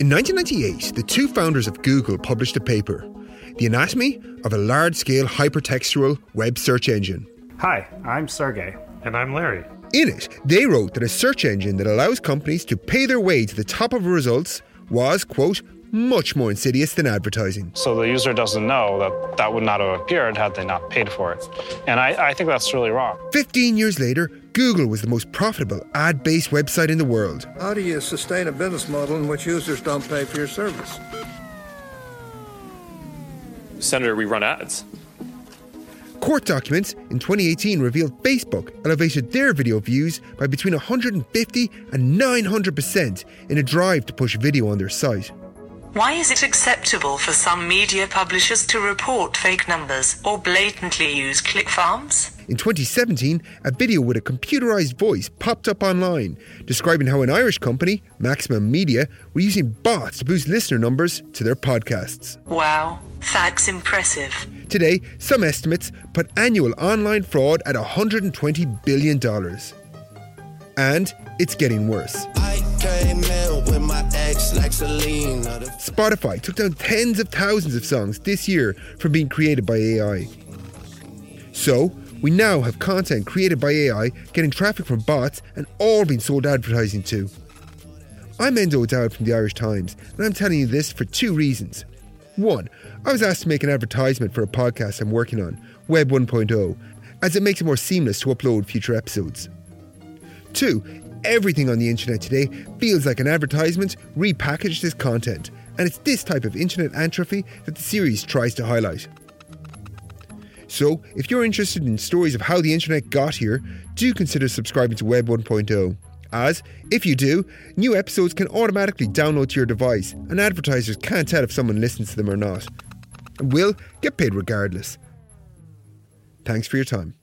In 1998, the two founders of Google published a paper, The Anatomy of a Large Scale Hypertextual Web Search Engine. Hi, I'm Sergey. And I'm Larry. In it, they wrote that a search engine that allows companies to pay their way to the top of results was, quote, much more insidious than advertising. So the user doesn't know that that would not have appeared had they not paid for it. And I, I think that's really wrong. 15 years later, Google was the most profitable ad based website in the world. How do you sustain a business model in which users don't pay for your service? Senator, we run ads. Court documents in 2018 revealed Facebook elevated their video views by between 150 and 900% in a drive to push video on their site. Why is it acceptable for some media publishers to report fake numbers or blatantly use click farms? In 2017, a video with a computerized voice popped up online describing how an Irish company, Maximum Media, were using bots to boost listener numbers to their podcasts. Wow, that's impressive. Today, some estimates put annual online fraud at $120 billion. And it's getting worse. Spotify took down tens of thousands of songs this year from being created by AI. So, we now have content created by AI getting traffic from bots and all being sold advertising to. I'm Enda O'Dowd from the Irish Times, and I'm telling you this for two reasons. One, I was asked to make an advertisement for a podcast I'm working on, Web 1.0, as it makes it more seamless to upload future episodes. Two, everything on the internet today feels like an advertisement repackaged as content, and it's this type of internet atrophy that the series tries to highlight. So, if you're interested in stories of how the internet got here, do consider subscribing to Web 1.0. As, if you do, new episodes can automatically download to your device, and advertisers can't tell if someone listens to them or not. And will get paid regardless. Thanks for your time.